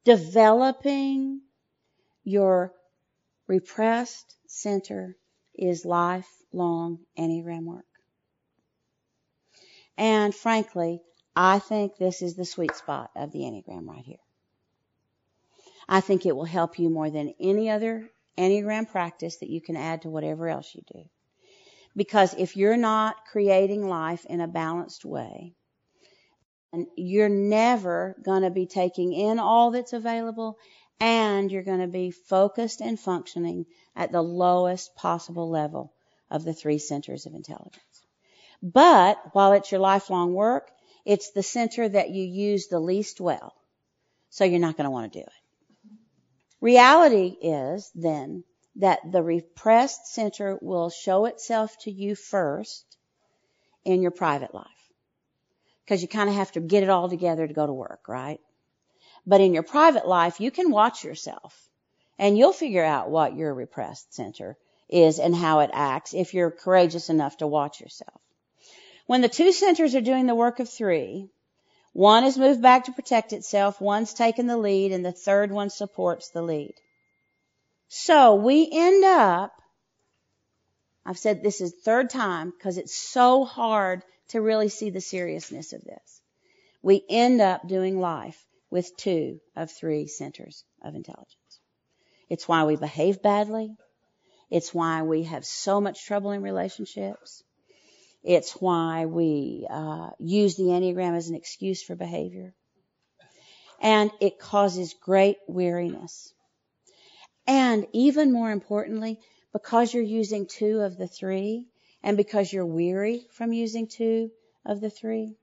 developing your repressed center is lifelong Enneagram work. And frankly, I think this is the sweet spot of the Enneagram right here. I think it will help you more than any other Enneagram practice that you can add to whatever else you do. Because if you're not creating life in a balanced way, and you're never going to be taking in all that's available and you're going to be focused and functioning at the lowest possible level of the three centers of intelligence. But while it's your lifelong work, it's the center that you use the least well. So you're not going to want to do it. Reality is then that the repressed center will show itself to you first in your private life because you kind of have to get it all together to go to work, right? But in your private life, you can watch yourself and you'll figure out what your repressed center is and how it acts if you're courageous enough to watch yourself. When the two centers are doing the work of three, one is moved back to protect itself, one's taken the lead, and the third one supports the lead. So we end up, I've said this is third time because it's so hard to really see the seriousness of this. We end up doing life with two of three centers of intelligence. It's why we behave badly. It's why we have so much trouble in relationships. It's why we uh, use the Enneagram as an excuse for behavior. And it causes great weariness. And even more importantly, because you're using two of the three, and because you're weary from using two of the three,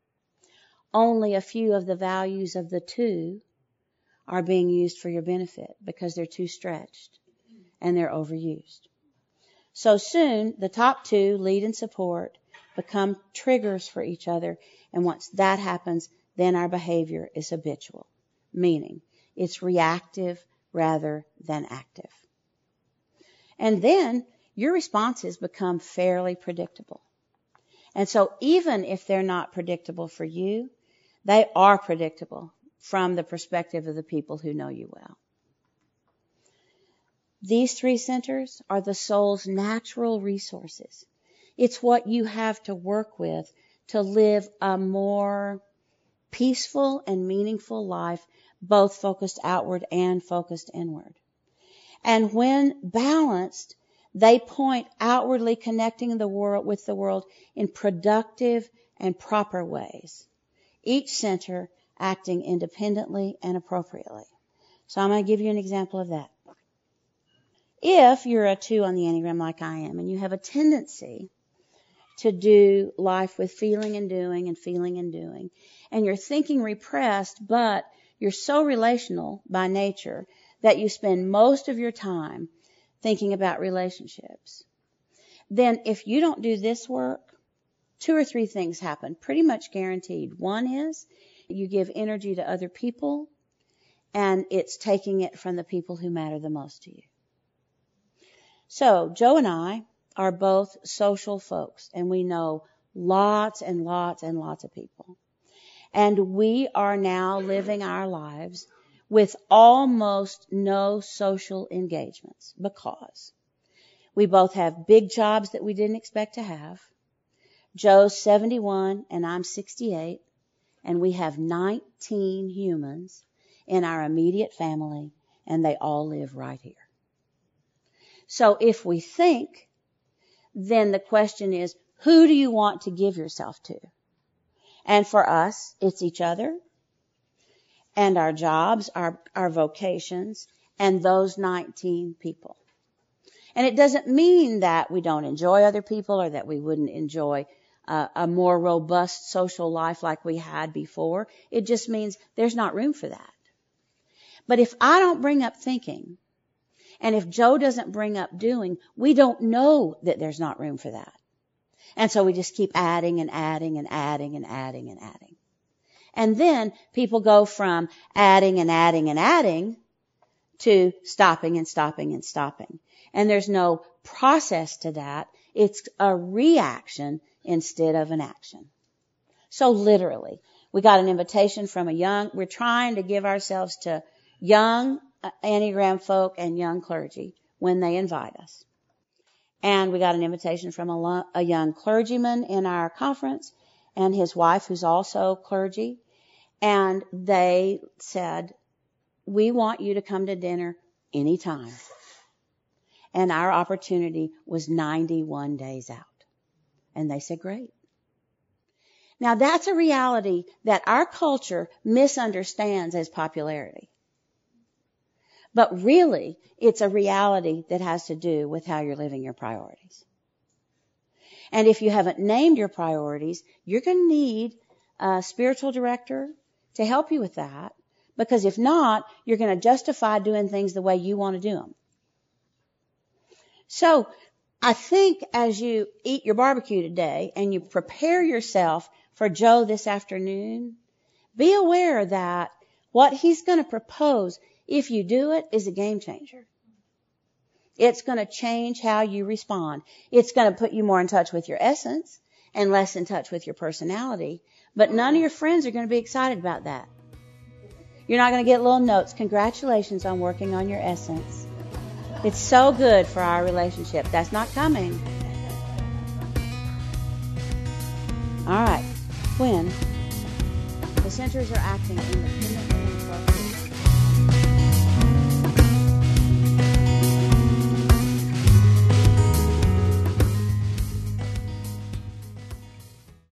only a few of the values of the two are being used for your benefit because they're too stretched and they're overused. So soon, the top two, lead and support, become triggers for each other. And once that happens, then our behavior is habitual, meaning it's reactive rather than active. And then your responses become fairly predictable. And so even if they're not predictable for you, they are predictable from the perspective of the people who know you well. These three centers are the soul's natural resources. It's what you have to work with to live a more peaceful and meaningful life, both focused outward and focused inward. And when balanced, they point outwardly connecting the world with the world in productive and proper ways. Each center acting independently and appropriately. So I'm going to give you an example of that. If you're a two on the Enneagram like I am and you have a tendency to do life with feeling and doing and feeling and doing, and you're thinking repressed, but you're so relational by nature that you spend most of your time thinking about relationships, then if you don't do this work, two or three things happen, pretty much guaranteed. One is you give energy to other people, and it's taking it from the people who matter the most to you. So, Joe and I are both social folks and we know lots and lots and lots of people. And we are now living our lives with almost no social engagements because we both have big jobs that we didn't expect to have. Joe's 71 and I'm 68 and we have 19 humans in our immediate family and they all live right here. So if we think, then the question is, who do you want to give yourself to? And for us, it's each other and our jobs, our, our vocations, and those 19 people. And it doesn't mean that we don't enjoy other people or that we wouldn't enjoy uh, a more robust social life like we had before. It just means there's not room for that. But if I don't bring up thinking and if Joe doesn't bring up doing, we don't know that there's not room for that. And so we just keep adding and adding and adding and adding and adding. And then people go from adding and adding and adding to stopping and stopping and stopping. And there's no process to that. It's a reaction instead of an action. So literally, we got an invitation from a young, we're trying to give ourselves to young Enneagram folk and young clergy when they invite us. And we got an invitation from a, a young clergyman in our conference and his wife who's also clergy. And they said, we want you to come to dinner anytime. And our opportunity was 91 days out. And they said, great. Now that's a reality that our culture misunderstands as popularity. But really, it's a reality that has to do with how you're living your priorities. And if you haven't named your priorities, you're going to need a spiritual director to help you with that. Because if not, you're going to justify doing things the way you want to do them. So I think as you eat your barbecue today and you prepare yourself for Joe this afternoon, be aware that what he's going to propose if you do it, is a game changer. It's going to change how you respond. It's going to put you more in touch with your essence and less in touch with your personality. But none of your friends are going to be excited about that. You're not going to get little notes. Congratulations on working on your essence. It's so good for our relationship. That's not coming. All right. When the centers are acting independently.